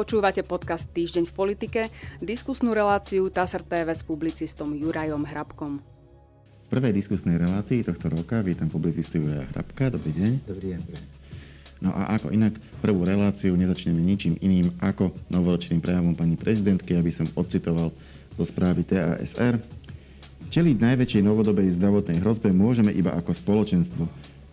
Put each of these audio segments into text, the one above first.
Počúvate podcast Týždeň v politike, diskusnú reláciu TASR TV s publicistom Jurajom Hrabkom. V prvej diskusnej relácii tohto roka vítam publicistu Juraja Hrabka. Dobrý deň. Dobrý deň. No a ako inak, prvú reláciu nezačneme ničím iným ako novoročným prejavom pani prezidentky, aby som odcitoval zo správy TASR. Čeliť najväčšej novodobej zdravotnej hrozbe môžeme iba ako spoločenstvo.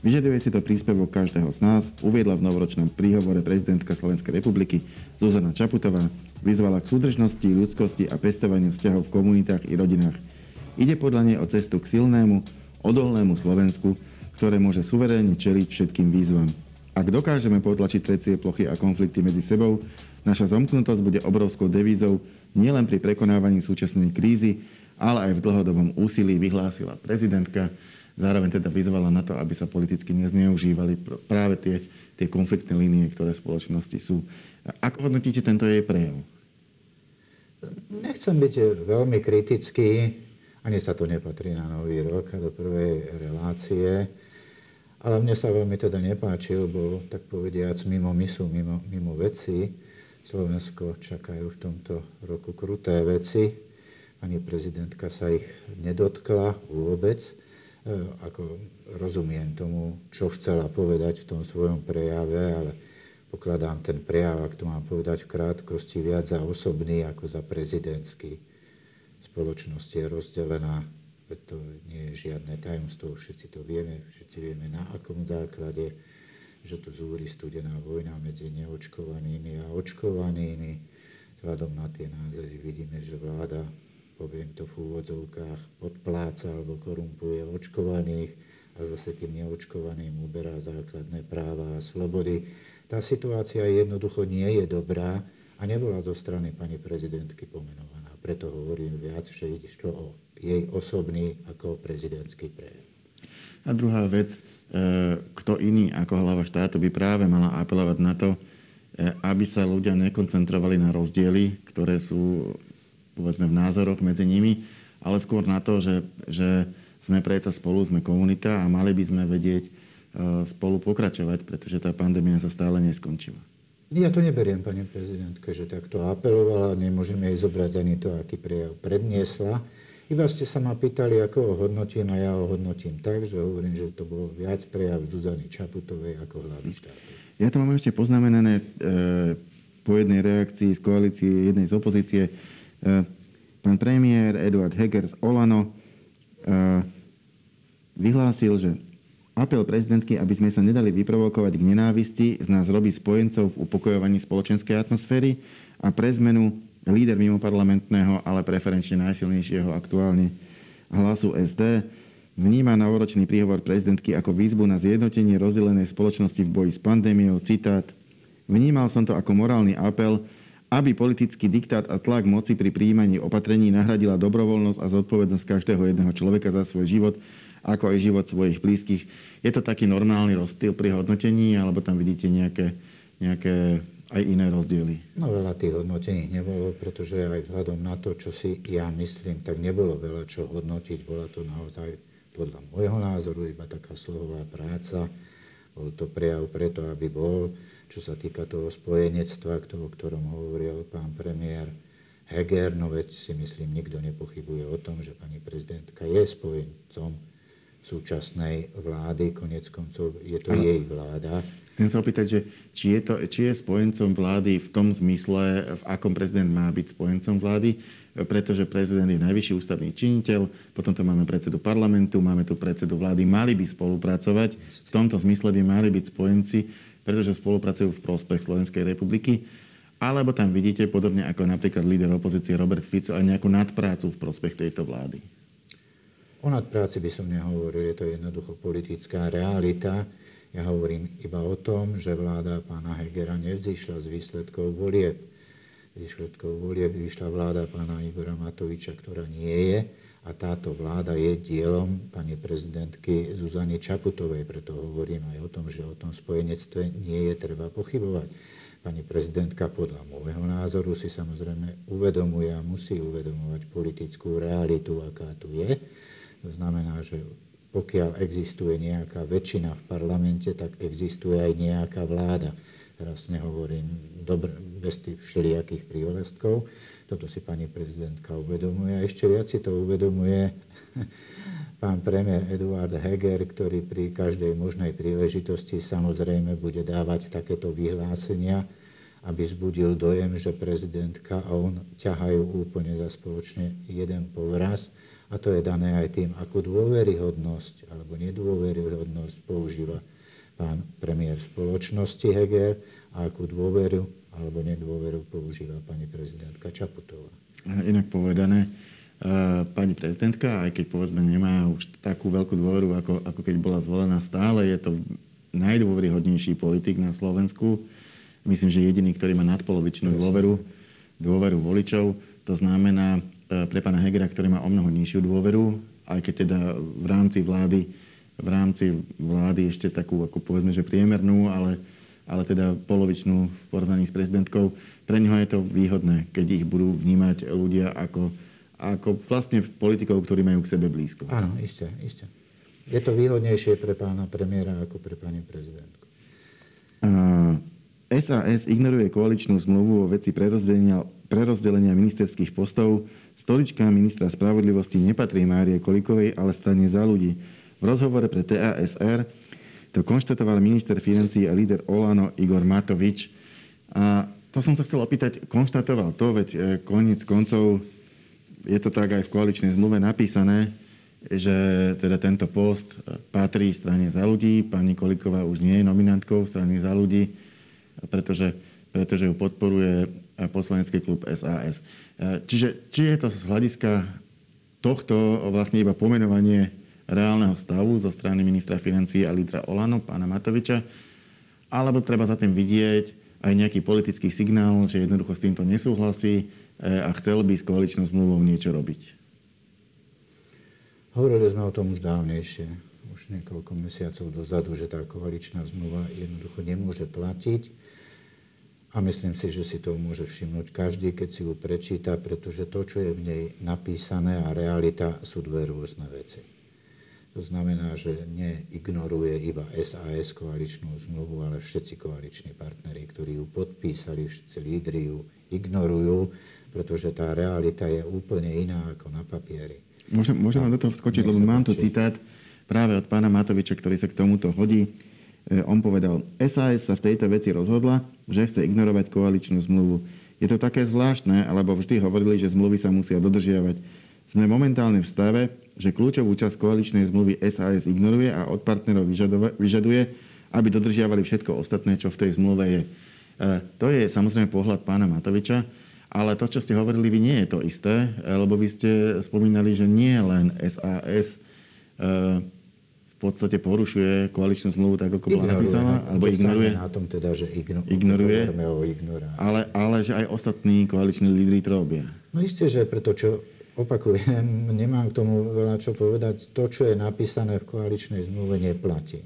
Vyžaduje si to príspevok každého z nás, uviedla v novoročnom príhovore prezidentka Slovenskej republiky Zuzana Čaputová, vyzvala k súdržnosti, ľudskosti a pestovaniu vzťahov v komunitách i rodinách. Ide podľa nej o cestu k silnému, odolnému Slovensku, ktoré môže suverénne čeliť všetkým výzvam. Ak dokážeme potlačiť trecie plochy a konflikty medzi sebou, naša zomknutosť bude obrovskou devízou nielen pri prekonávaní súčasnej krízy, ale aj v dlhodobom úsilí vyhlásila prezidentka zároveň teda vyzvala na to, aby sa politicky nezneužívali práve tie, tie konfliktné línie, ktoré v spoločnosti sú. Ako hodnotíte tento jej prejav? Nechcem byť veľmi kritický, ani sa to nepatrí na nový rok do prvej relácie, ale mne sa veľmi teda nepáčil, bo tak povediac mimo misu, mimo, mimo veci. Slovensko čakajú v tomto roku kruté veci. Pani prezidentka sa ich nedotkla vôbec. E, ako rozumiem tomu, čo chcela povedať v tom svojom prejave, ale pokladám ten prejav, ak to mám povedať v krátkosti, viac za osobný ako za prezidentský. Spoločnosť je rozdelená, to nie je žiadne tajomstvo, všetci to vieme, všetci vieme na akom základe, že tu zúri studená vojna medzi neočkovanými a očkovanými. Vzhľadom na tie názory vidíme, že vláda poviem to v úvodzovkách, podpláca alebo korumpuje očkovaných a zase tým neočkovaným uberá základné práva a slobody. Tá situácia jednoducho nie je dobrá a nebola zo strany pani prezidentky pomenovaná. Preto hovorím viac, že ide čo o jej osobný ako prezidentský prejav. A druhá vec, e, kto iný ako hlava štátu by práve mala apelovať na to, e, aby sa ľudia nekoncentrovali na rozdiely, ktoré sú povedzme v názoroch medzi nimi, ale skôr na to, že, že sme preto spolu, sme komunita a mali by sme vedieť e, spolu pokračovať, pretože tá pandémia sa stále neskončila. Ja to neberiem, pani prezidentka, že takto apelovala, nemôžeme jej zobrať ani to, aký prejav predniesla. Iba ste sa ma pýtali, ako ho hodnotím a ja ho hodnotím tak, že hovorím, že to bol viac prejav Zuzany Čaputovej ako hlavy štátu. Ja to mám ešte poznamenané e, po jednej reakcii z koalície, jednej z opozície. E, pán premiér Eduard Heger z Olano e, vyhlásil, že apel prezidentky, aby sme sa nedali vyprovokovať k nenávisti, z nás robí spojencov v upokojovaní spoločenskej atmosféry a pre zmenu líder mimoparlamentného, ale preferenčne najsilnejšieho aktuálne hlasu SD, vníma novoročný príhovor prezidentky ako výzvu na zjednotenie rozdelenej spoločnosti v boji s pandémiou. Citát. Vnímal som to ako morálny apel, aby politický diktát a tlak moci pri príjmaní opatrení nahradila dobrovoľnosť a zodpovednosť každého jedného človeka za svoj život, ako aj život svojich blízkych. Je to taký normálny rozdiel pri hodnotení, alebo tam vidíte nejaké, nejaké aj iné rozdiely? No veľa tých hodnotení nebolo, pretože aj vzhľadom na to, čo si ja myslím, tak nebolo veľa čo hodnotiť. Bola to naozaj podľa môjho názoru iba taká slohová práca. Bol to prejav preto, aby bol čo sa týka toho spojenectva, o ktorom hovoril pán premiér Heger, no veď si myslím, nikto nepochybuje o tom, že pani prezidentka je spojencom súčasnej vlády, konec koncov je to ano. jej vláda. Chcem sa opýtať, že či je, to, či je spojencom vlády v tom zmysle, v akom prezident má byť spojencom vlády, pretože prezident je najvyšší ústavný činiteľ, potom tu máme predsedu parlamentu, máme tu predsedu vlády, mali by spolupracovať, v tomto zmysle by mali byť spojenci pretože spolupracujú v prospech Slovenskej republiky. Alebo tam vidíte, podobne ako napríklad líder opozície Robert Fico, aj nejakú nadprácu v prospech tejto vlády. O nadpráci by som nehovoril, je to jednoducho politická realita. Ja hovorím iba o tom, že vláda pána Hegera nevzýšla z výsledkov volieb. Výsledkov volieb vyšla vláda pána Igora Matoviča, ktorá nie je a táto vláda je dielom pani prezidentky Zuzany Čaputovej. Preto hovorím aj o tom, že o tom spojenectve nie je treba pochybovať. Pani prezidentka podľa môjho názoru si samozrejme uvedomuje a musí uvedomovať politickú realitu, aká tu je. To znamená, že pokiaľ existuje nejaká väčšina v parlamente, tak existuje aj nejaká vláda. Teraz nehovorím dobre, bez tých všelijakých prívlastkov. Toto si pani prezidentka uvedomuje. A ešte viac si to uvedomuje pán premiér Eduard Heger, ktorý pri každej možnej príležitosti samozrejme bude dávať takéto vyhlásenia, aby zbudil dojem, že prezidentka a on ťahajú úplne za spoločne jeden povraz. A to je dané aj tým, akú dôveryhodnosť alebo nedôveryhodnosť používa pán premiér spoločnosti Heger a akú dôveru alebo nedôveru používa pani prezidentka Čaputová. Inak povedané, e, pani prezidentka, aj keď povedzme nemá už takú veľkú dôveru, ako, ako keď bola zvolená stále, je to najdôveryhodnejší politik na Slovensku. Myslím, že jediný, ktorý má nadpolovičnú dôveru, dôveru voličov. To znamená e, pre pána Hegera, ktorý má o mnoho nižšiu dôveru, aj keď teda v rámci vlády v rámci vlády ešte takú, ako povedzme, že priemernú, ale, ale teda polovičnú v porovnaní s prezidentkou. Pre neho je to výhodné, keď ich budú vnímať ľudia ako, ako vlastne politikov, ktorí majú k sebe blízko. Áno, isté, isté. Je to výhodnejšie pre pána premiéra ako pre pani prezidentku. Uh, SAS ignoruje koaličnú zmluvu o veci prerozdelenia, prerozdelenia ministerských postov. Stolička ministra spravodlivosti nepatrí Márie Kolikovej, ale strane za ľudí. V rozhovore pre TASR to konštatoval minister financí a líder Olano Igor Matovič. A to som sa chcel opýtať, konštatoval to, veď e, koniec koncov je to tak aj v koaličnej zmluve napísané, že teda tento post patrí strane za ľudí. Pani Koliková už nie je nominantkou strany za ľudí, pretože, pretože ju podporuje poslanecký klub SAS. E, čiže či je to z hľadiska tohto vlastne iba pomenovanie reálneho stavu zo strany ministra financí a lídra Olano, pána Matoviča, alebo treba za tým vidieť aj nejaký politický signál, že jednoducho s týmto nesúhlasí eh, a chcel by s koaličnou zmluvou niečo robiť. Hovorili sme o tom už dávnejšie, už niekoľko mesiacov dozadu, že tá koaličná zmluva jednoducho nemôže platiť. A myslím si, že si to môže všimnúť každý, keď si ju prečíta, pretože to, čo je v nej napísané a realita sú dve rôzne veci. To znamená, že neignoruje iba SAS koaličnú zmluvu, ale všetci koaliční partneri, ktorí ju podpísali, všetci lídri ju ignorujú, pretože tá realita je úplne iná ako na papieri. Môžem, môžem vám do toho skočiť, lebo mám tu citát práve od pána Matoviča, ktorý sa k tomuto hodí. E, on povedal, SAS sa v tejto veci rozhodla, že chce ignorovať koaličnú zmluvu. Je to také zvláštne, alebo vždy hovorili, že zmluvy sa musia dodržiavať. Sme momentálne v stave, že kľúčovú časť koaličnej zmluvy SAS ignoruje a od partnerov vyžaduje, aby dodržiavali všetko ostatné, čo v tej zmluve je. E, to je samozrejme pohľad pána Matoviča, ale to, čo ste hovorili vy, nie je to isté, e, lebo vy ste spomínali, že nie len SAS e, v podstate porušuje koaličnú zmluvu tak, ako bola napísaná, alebo ignoruje. Na tom teda, že igno, ignoruje, ale, ale že aj ostatní koaliční lídry to robia. No isté, že preto, čo opakujem, nemám k tomu veľa čo povedať. To, čo je napísané v koaličnej zmluve, neplatí.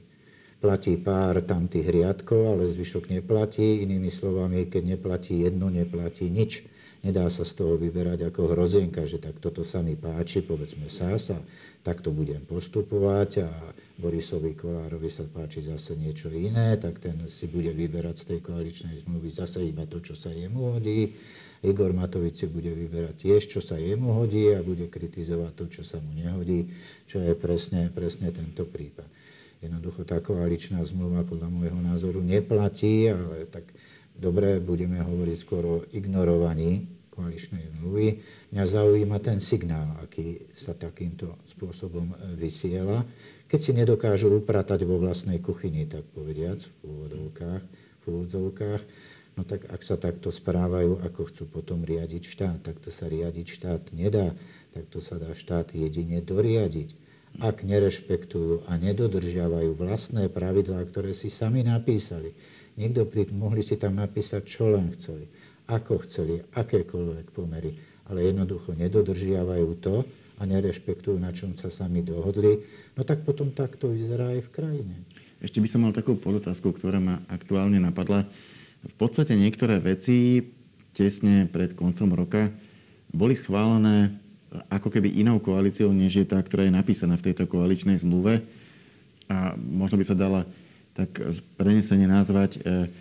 Platí pár tam tých riadkov, ale zvyšok neplatí. Inými slovami, keď neplatí jedno, neplatí nič. Nedá sa z toho vyberať ako hrozienka, že tak toto sa mi páči, povedzme sa, sa takto budem postupovať a Borisovi Kolárovi sa páči zase niečo iné, tak ten si bude vyberať z tej koaličnej zmluvy zase iba to, čo sa jemu hodí Igor Matovič si bude vyberať tiež, čo sa jemu hodí a bude kritizovať to, čo sa mu nehodí, čo je presne, presne tento prípad. Jednoducho tá koaličná zmluva podľa môjho názoru neplatí, ale tak dobre, budeme hovoriť skôr o ignorovaní koaličnej zmluvy. Mňa zaujíma ten signál, aký sa takýmto spôsobom vysiela, keď si nedokážu upratať vo vlastnej kuchyni, tak povediac, v úvodovkách, v úvodzovkách, No tak ak sa takto správajú, ako chcú potom riadiť štát, tak to sa riadiť štát nedá, tak to sa dá štát jedine doriadiť. Ak nerešpektujú a nedodržiavajú vlastné pravidlá, ktoré si sami napísali. Niekto pri, mohli si tam napísať, čo len chceli, ako chceli, akékoľvek pomery, ale jednoducho nedodržiavajú to a nerešpektujú, na čom sa sami dohodli, no tak potom takto vyzerá aj v krajine. Ešte by som mal takú podotázku, ktorá ma aktuálne napadla. V podstate niektoré veci tesne pred koncom roka boli schválené ako keby inou koalíciou, než je tá, ktorá je napísaná v tejto koaličnej zmluve. A možno by sa dala tak prenesenie nazvať e,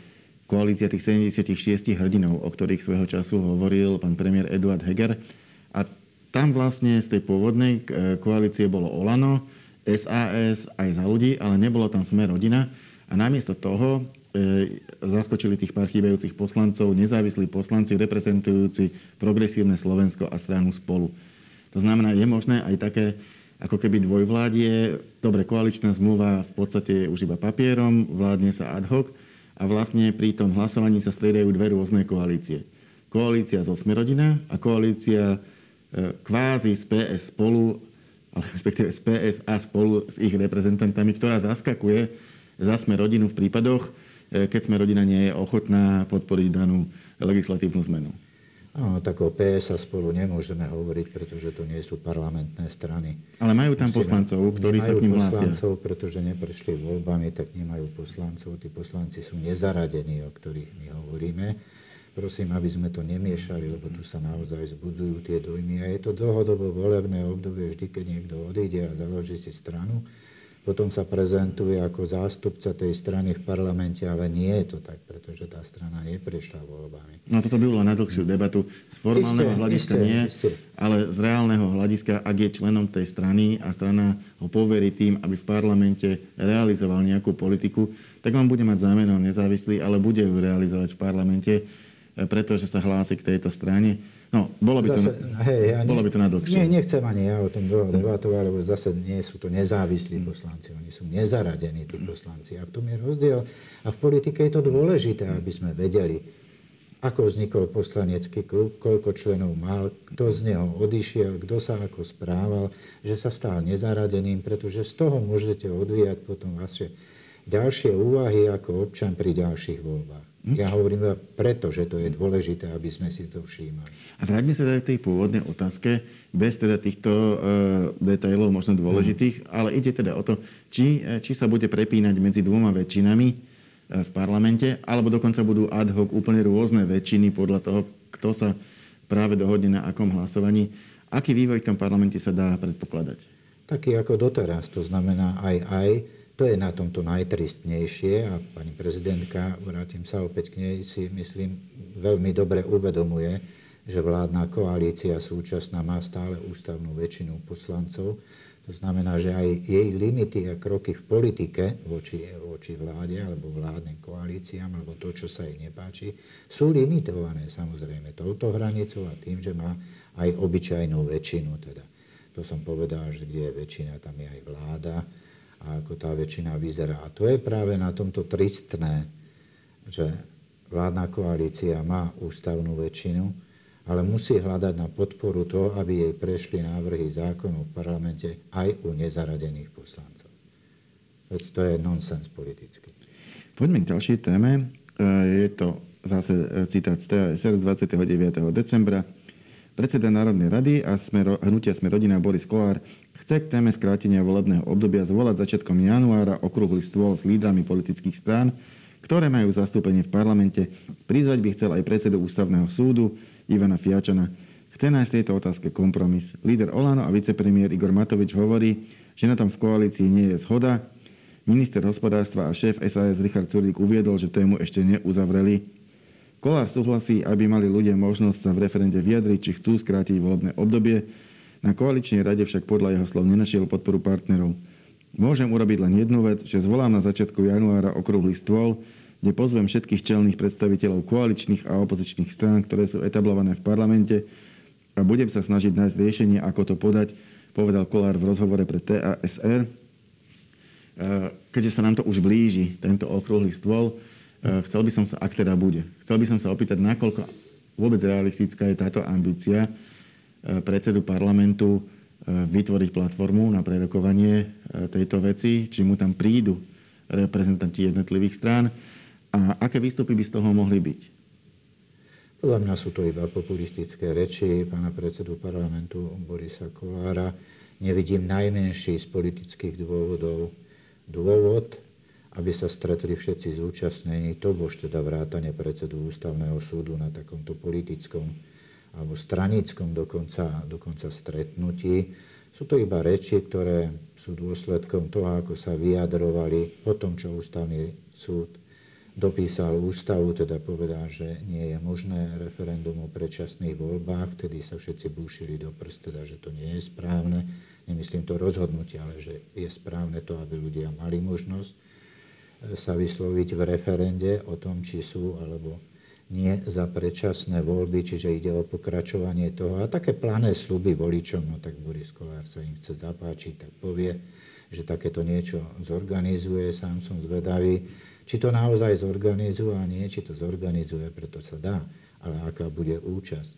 koalícia tých 76 hrdinov, o ktorých svojho času hovoril pán premiér Eduard Heger. A tam vlastne z tej pôvodnej e, koalície bolo Olano, SAS aj za ľudí, ale nebolo tam sme rodina. A namiesto toho zaskočili tých pár chýbajúcich poslancov, nezávislí poslanci reprezentujúci progresívne Slovensko a stranu spolu. To znamená, je možné aj také ako keby dvojvládie. Dobre, koaličná zmluva v podstate je už iba papierom, vládne sa ad hoc a vlastne pri tom hlasovaní sa striedajú dve rôzne koalície. Koalícia zo Smerodina a koalícia e, kvázi z PS spolu, ale respektíve z PS a spolu s ich reprezentantami, ktorá zaskakuje za sme rodinu v prípadoch, e, keď sme rodina nie je ochotná podporiť danú legislatívnu zmenu. Áno, tak o PS a spolu nemôžeme hovoriť, pretože to nie sú parlamentné strany. Ale majú tam poslancov, ktorí sa k ním hlásia. poslancov, pretože neprešli voľbami, tak nemajú poslancov. Tí poslanci sú nezaradení, o ktorých my hovoríme. Prosím, aby sme to nemiešali, lebo tu sa naozaj zbudzujú tie dojmy. A je to dlhodobo volebné obdobie, vždy, keď niekto odíde a založí si stranu, potom sa prezentuje ako zástupca tej strany v parlamente, ale nie je to tak, pretože tá strana neprešla voľbami. No toto by bolo na dlhšiu debatu. Z formálneho isté, hľadiska isté, nie, isté. ale z reálneho hľadiska, ak je členom tej strany a strana ho poverí tým, aby v parlamente realizoval nejakú politiku, tak on bude mať zámenov nezávislý, ale bude ju realizovať v parlamente, pretože sa hlási k tejto strane No, bolo by zase, to, hej, ja bolo by to na dlhšie. Nie, nechcem ani ja o tom dlho debatovať, lebo zase nie sú to nezávislí poslanci, oni sú nezaradení tí poslanci. A v tom je rozdiel. A v politike je to dôležité, aby sme vedeli, ako vznikol poslanecký klub, koľko členov mal, kto z neho odišiel, kto sa ako správal, že sa stal nezaradeným, pretože z toho môžete odvíjať potom vaše ďalšie úvahy ako občan pri ďalších voľbách. Hm? Ja hovorím preto, že to je dôležité, aby sme si to všímali. A vráťme sa teda k tej pôvodnej otázke, bez teda týchto uh, detailov možno dôležitých, hm. ale ide teda o to, či, e, či sa bude prepínať medzi dvoma väčšinami uh, v parlamente, alebo dokonca budú ad hoc úplne rôzne väčšiny podľa toho, kto sa práve dohodne na akom hlasovaní. Aký vývoj v tom parlamente sa dá predpokladať? Taký ako doteraz, to znamená aj aj, to je na tomto najtristnejšie a pani prezidentka, vrátim sa opäť k nej, si myslím veľmi dobre uvedomuje, že vládna koalícia súčasná má stále ústavnú väčšinu poslancov. To znamená, že aj jej limity a kroky v politike voči, voči vláde alebo vládnym koalíciám, alebo to, čo sa jej nepáči, sú limitované samozrejme touto hranicou a tým, že má aj obyčajnú väčšinu. Teda. To som povedal, že kde je väčšina, tam je aj vláda a ako tá väčšina vyzerá. A to je práve na tomto tristné, že vládna koalícia má ústavnú väčšinu, ale musí hľadať na podporu toho, aby jej prešli návrhy zákonov v parlamente aj u nezaradených poslancov. Veď to je nonsens politický. Poďme k ďalšej téme. E, je to zase e, citát z TASR 29. decembra. Predseda Národnej rady a smero, hnutia Sme rodina Boris Kolár chce k téme skrátenia volebného obdobia zvolať začiatkom januára okrúhly stôl s lídrami politických strán, ktoré majú zastúpenie v parlamente. Prizvať by chcel aj predsedu ústavného súdu Ivana Fiačana. Chce nájsť tejto otázke kompromis. Líder Olano a vicepremiér Igor Matovič hovorí, že na tom v koalícii nie je zhoda. Minister hospodárstva a šéf SAS Richard Sulík uviedol, že tému ešte neuzavreli. Kolár súhlasí, aby mali ľudia možnosť sa v referende vyjadriť, či chcú skrátiť volebné obdobie, na koaličnej rade však podľa jeho slov nenašiel podporu partnerov. Môžem urobiť len jednu vec, že zvolám na začiatku januára okrúhly stôl, kde pozvem všetkých čelných predstaviteľov koaličných a opozičných strán, ktoré sú etablované v parlamente a budem sa snažiť nájsť riešenie, ako to podať, povedal Kolár v rozhovore pre TASR. E, keďže sa nám to už blíži, tento okrúhly stôl, e, chcel by som sa, ak teda bude, chcel by som sa opýtať, nakoľko vôbec realistická je táto ambícia, predsedu parlamentu e, vytvoriť platformu na prerokovanie e, tejto veci, či mu tam prídu reprezentanti jednotlivých strán a aké výstupy by z toho mohli byť? Podľa mňa sú to iba populistické reči pána predsedu parlamentu Borisa Kolára. Nevidím najmenší z politických dôvodov dôvod, aby sa stretli všetci zúčastnení, to bož teda vrátane predsedu ústavného súdu na takomto politickom alebo stranickom dokonca, dokonca stretnutí. Sú to iba reči, ktoré sú dôsledkom toho, ako sa vyjadrovali po tom, čo ústavný súd dopísal ústavu, teda povedal, že nie je možné referendum o predčasných voľbách, vtedy sa všetci búšili do prst, teda, že to nie je správne. Nemyslím to rozhodnutie, ale že je správne to, aby ľudia mali možnosť eh, sa vysloviť v referende o tom, či sú alebo nie za predčasné voľby, čiže ide o pokračovanie toho. A také plané sluby voličom, no tak Boris Kolár sa im chce zapáčiť, tak povie, že takéto niečo zorganizuje. Sám som zvedavý, či to naozaj zorganizuje a nie, či to zorganizuje, preto sa dá. Ale aká bude účasť,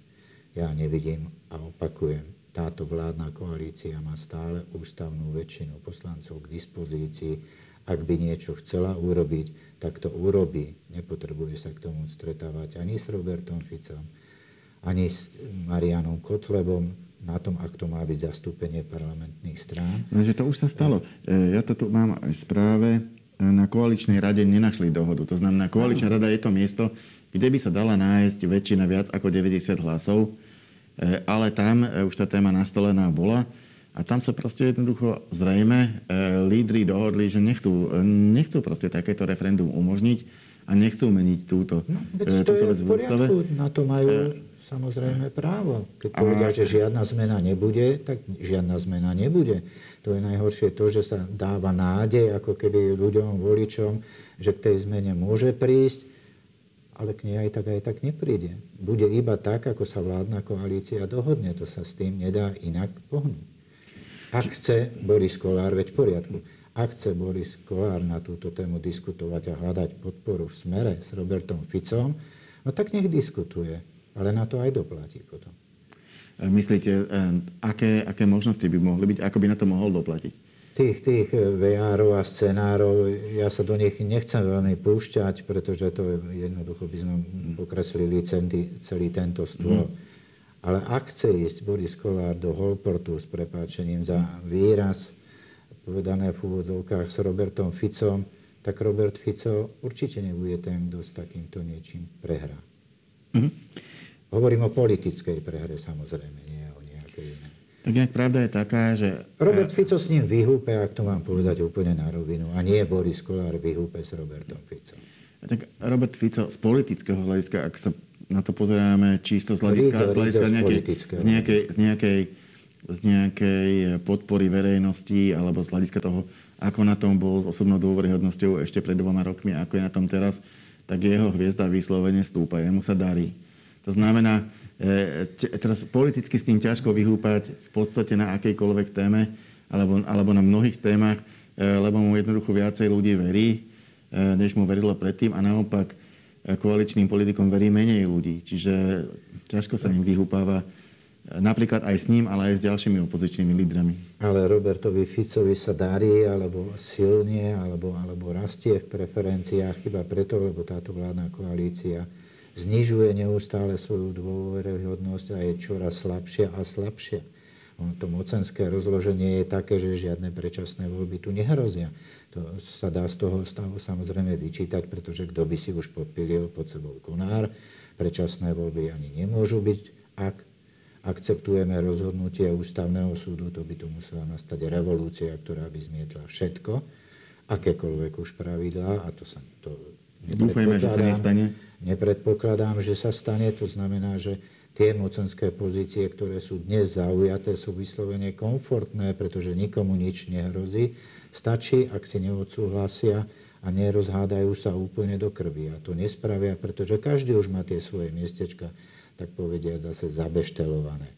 ja nevidím a opakujem. Táto vládna koalícia má stále ústavnú väčšinu poslancov k dispozícii ak by niečo chcela urobiť, tak to urobí. Nepotrebuje sa k tomu stretávať ani s Robertom Ficom, ani s Marianom Kotlebom, na tom, ak to má byť zastúpenie parlamentných strán. Lenže to už sa stalo. E, ja to tu mám aj správe. E, na koaličnej rade nenašli dohodu. To znamená, koaličná rada je to miesto, kde by sa dala nájsť väčšina viac ako 90 hlasov, e, ale tam už tá téma nastolená bola. A tam sa proste jednoducho zrejme e, lídry dohodli, že nechcú, e, nechcú proste takéto referendum umožniť a nechcú meniť túto, no, e, to túto vec v ústave. Na to majú e, samozrejme právo. Keď a... povedia, že žiadna zmena nebude, tak žiadna zmena nebude. To je najhoršie to, že sa dáva nádej, ako keby ľuďom, voličom, že k tej zmene môže prísť, ale k nej aj tak aj tak nepríde. Bude iba tak, ako sa vládna koalícia dohodne. To sa s tým nedá inak pohnúť. Ak chce Boris Kolár, veď v poriadku, ak chce Boris Kolár na túto tému diskutovať a hľadať podporu v smere s Robertom Ficom, no tak nech diskutuje, ale na to aj doplatí potom. E, myslíte, e, aké, aké možnosti by mohli byť, ako by na to mohol doplatiť? Tých, tých e, VR-ov a scenárov, ja sa do nich nechcem veľmi púšťať, pretože to jednoducho by sme pokreslili celý tento stôl. Mm. Ale ak chce ísť Boris Kolár do Holportu s prepáčením za výraz, povedané v úvodzovkách s Robertom Ficom, tak Robert Fico určite nebude ten, kto s takýmto niečím prehrá. Mm-hmm. Hovorím o politickej prehre samozrejme, nie o nejakej inej. Tak nejak pravda je taká, že... Robert Fico s ním vyhúpe, ak to mám povedať úplne na rovinu, a nie Boris Kolár vyhúpe s Robertom Ficom. Tak Robert Fico z politického hľadiska, ak sa na to pozeráme čisto z hľadiska, z hľadiska nejakej, z, nejakej, z, nejakej, z nejakej podpory verejnosti alebo z hľadiska toho, ako na tom bol s osobnou dôveryhodnosťou ešte pred dvoma rokmi, ako je na tom teraz, tak jeho hviezda vyslovene stúpa. Jemu sa darí. To znamená, e, teraz politicky s tým ťažko vyhúpať v podstate na akejkoľvek téme alebo, alebo na mnohých témach, e, lebo mu jednoducho viacej ľudí verí, než mu verilo predtým a naopak koaličným politikom verí menej ľudí. Čiže ťažko sa im vyhúpáva napríklad aj s ním, ale aj s ďalšími opozičnými lídrami. Ale Robertovi Ficovi sa darí, alebo silne, alebo, alebo rastie v preferenciách iba preto, lebo táto vládna koalícia znižuje neustále svoju dôveryhodnosť a je čoraz slabšia a slabšia. Ono to mocenské rozloženie je také, že žiadne predčasné voľby tu nehrozia. To sa dá z toho stavu samozrejme vyčítať, pretože kto by si už podpilil pod sebou konár, predčasné voľby ani nemôžu byť, ak akceptujeme rozhodnutie ústavného súdu, to by tu musela nastať revolúcia, ktorá by zmietla všetko, akékoľvek už pravidlá, a to sa to Dúfajme, že sa nestane. Nepredpokladám, že sa stane, to znamená, že tie mocenské pozície, ktoré sú dnes zaujaté, sú vyslovene komfortné, pretože nikomu nič nehrozí. Stačí, ak si neodsúhlasia a nerozhádajú sa úplne do krvi. A to nespravia, pretože každý už má tie svoje miestečka, tak povediať, zase zabeštelované.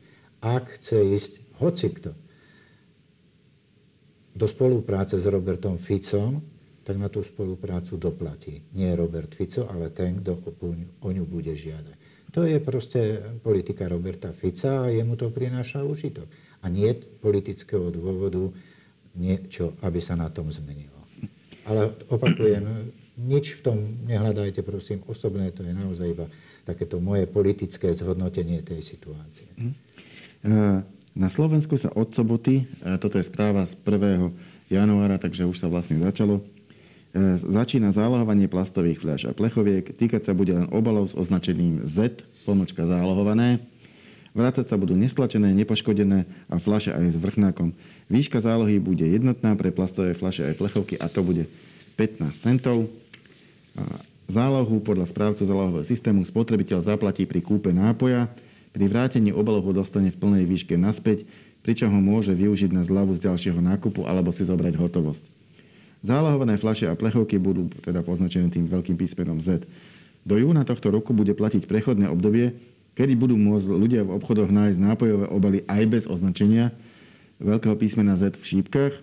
Ak chce ísť hocikto do spolupráce s Robertom Ficom, tak na tú spoluprácu doplatí. Nie Robert Fico, ale ten, kto o ňu bude žiadať. To je proste politika Roberta Fica a jemu to prináša užitok. A nie politického dôvodu niečo, aby sa na tom zmenilo. Ale opakujem, nič v tom nehľadajte, prosím, osobné, to je naozaj iba takéto moje politické zhodnotenie tej situácie. Mhm. E, na Slovensku sa od soboty, e, toto je správa z 1. januára, takže už sa vlastne začalo, začína zálohovanie plastových fľaš a plechoviek. Týkať sa bude len obalov s označením Z, pomočka zálohované. Vrácať sa budú nestlačené, nepoškodené a fľaše aj s vrchnákom. Výška zálohy bude jednotná pre plastové fľaše aj plechovky a to bude 15 centov. Zálohu podľa správcu zálohového systému spotrebiteľ zaplatí pri kúpe nápoja. Pri vrátení obalu ho dostane v plnej výške naspäť, pričom ho môže využiť na zľavu z ďalšieho nákupu alebo si zobrať hotovosť. Zálohované fľaše a plechovky budú teda poznačené tým veľkým písmenom Z. Do júna tohto roku bude platiť prechodné obdobie, kedy budú môcť ľudia v obchodoch nájsť nápojové obaly aj bez označenia veľkého písmena Z v šípkach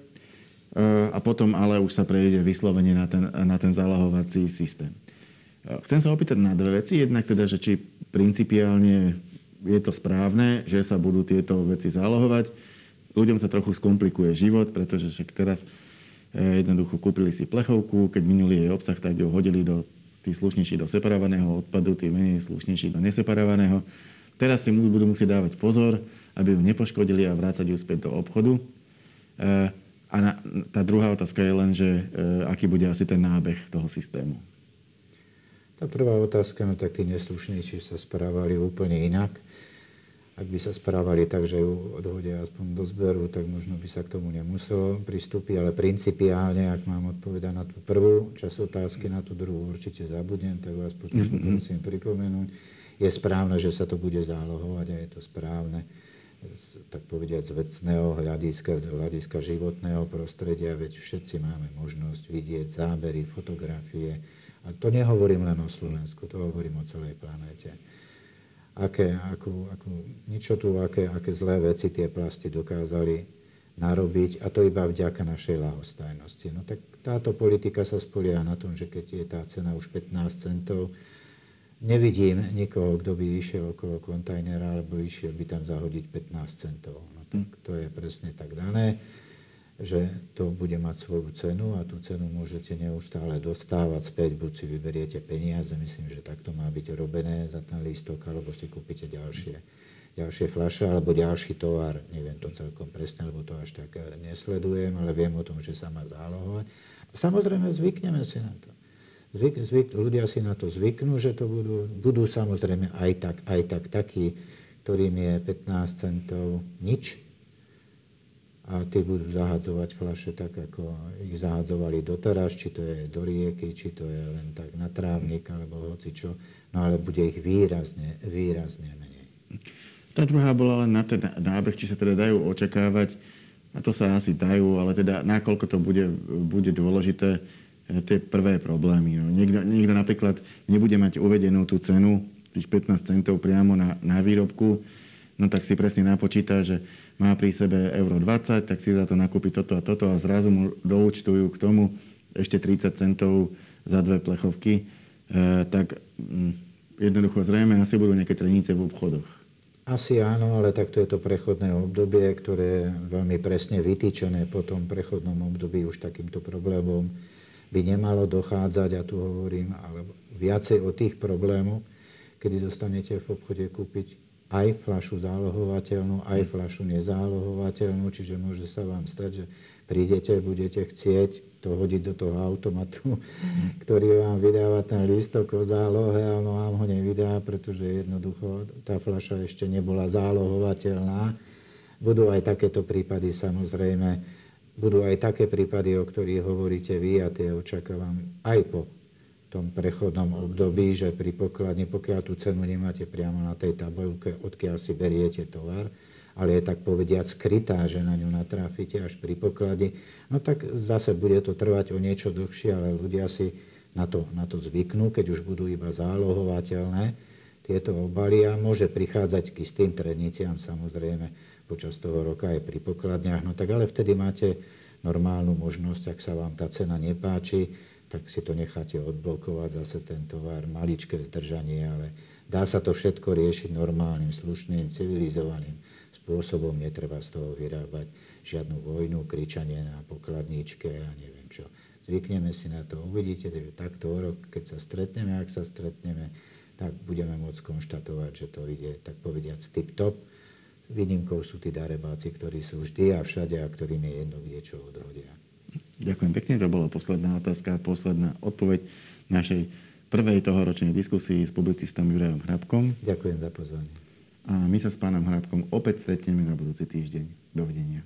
a potom ale už sa prejde vyslovene na ten, na ten zálohovací systém. Chcem sa opýtať na dve veci. Jednak teda, že či principiálne je to správne, že sa budú tieto veci zálohovať. Ľuďom sa trochu skomplikuje život, pretože však teraz e, jednoducho kúpili si plechovku, keď minulý jej obsah, tak ju hodili do tí slušnejší do separovaného odpadu, tí menej slušnejší do neseparovaného. Teraz si budú musieť dávať pozor, aby ju nepoškodili a vrácať ju späť do obchodu. E, a na, tá druhá otázka je len, že e, aký bude asi ten nábeh toho systému. Tá prvá otázka, no tak tí neslušnejší sa správali úplne inak. Ak by sa správali tak, že ju odhodia aspoň do zberu, tak možno by sa k tomu nemuselo pristúpiť, ale principiálne, ak mám odpovedať na tú prvú časť otázky, na tú druhú určite zabudnem, tak vás potom mm-hmm. prosím pripomenúť. Je správne, že sa to bude zálohovať a je to správne tak povediať z vecného hľadiska, z hľadiska životného prostredia, veď všetci máme možnosť vidieť zábery, fotografie, a to nehovorím len o Slovensku, to hovorím o celej planéte. Aké, akú, akú ničotu, aké, aké zlé veci tie plasty dokázali narobiť a to iba vďaka našej lahostajnosti. No tak táto politika sa spolieha na tom, že keď je tá cena už 15 centov, nevidím nikoho, kto by išiel okolo kontajnera alebo išiel by tam zahodiť 15 centov. No tak to je presne tak dané že to bude mať svoju cenu a tú cenu môžete neustále dostávať späť, buď si vyberiete peniaze, myslím, že takto má byť robené za ten lístok, alebo si kúpite ďalšie, ďalšie fľaše alebo ďalší tovar, neviem to celkom presne, lebo to až tak eh, nesledujem, ale viem o tom, že sa má zálohovať. Samozrejme, zvykneme si na to. Zvyk, zvyk, ľudia si na to zvyknú, že to budú, budú samozrejme aj tak, aj tak takí, ktorým je 15 centov nič, a tí budú zahadzovať fľaše tak, ako ich zahadzovali doteraz, či to je do rieky, či to je len tak na trávnik, alebo hoci čo, no ale bude ich výrazne, výrazne menej. Tá druhá bola len na ten nábeh, či sa teda dajú očakávať, a to sa asi dajú, ale teda nakoľko to bude, bude dôležité, e, tie prvé problémy. No, niekto, niekto napríklad nebude mať uvedenú tú cenu, tých 15 centov priamo na, na výrobku, no tak si presne napočíta, že má pri sebe euro 20, tak si za to nakúpi toto a toto a zrazu mu doučtujú k tomu ešte 30 centov za dve plechovky, e, tak mm, jednoducho zrejme asi budú nejaké trenice v obchodoch. Asi áno, ale takto je to prechodné obdobie, ktoré je veľmi presne vytýčené po tom prechodnom období už takýmto problémom by nemalo dochádzať, ja tu hovorím, ale viacej o tých problémoch, kedy dostanete v obchode kúpiť aj fľašu zálohovateľnú, aj fľašu nezálohovateľnú, čiže môže sa vám stať, že prídete, budete chcieť to hodiť do toho automatu, ktorý vám vydáva ten lístok o zálohe, ale vám ho nevydá, pretože jednoducho tá fľaša ešte nebola zálohovateľná. Budú aj takéto prípady samozrejme, budú aj také prípady, o ktorých hovoríte vy a tie očakávam aj po tom prechodnom období, že pri pokladni, pokiaľ tú cenu nemáte priamo na tej tabulke, odkiaľ si beriete tovar, ale je tak povediať skrytá, že na ňu natrafíte až pri poklade, no tak zase bude to trvať o niečo dlhšie, ale ľudia si na to, na to zvyknú, keď už budú iba zálohovateľné tieto obaly a môže prichádzať k istým treniciam samozrejme počas toho roka aj pri pokladniach, no tak ale vtedy máte normálnu možnosť, ak sa vám tá cena nepáči, tak si to necháte odblokovať, zase ten tovar, maličké zdržanie, ale dá sa to všetko riešiť normálnym, slušným, civilizovaným spôsobom. Netreba z toho vyrábať žiadnu vojnu, kričanie na pokladníčke a neviem čo. Zvykneme si na to, uvidíte, že takto o rok, keď sa stretneme, ak sa stretneme, tak budeme môcť konštatovať, že to ide, tak povediať, tip-top. Výnimkou sú tí darebáci, ktorí sú vždy a všade a ktorým je jedno, kde čo odhodia. Ďakujem pekne, to bola posledná otázka, posledná odpoveď našej prvej tohoročnej diskusii s publicistom Jurajom Hrabkom. Ďakujem za pozvanie. a my sa s pánom Hrábkom opäť stretneme na budúci týždeň. Dovidenia.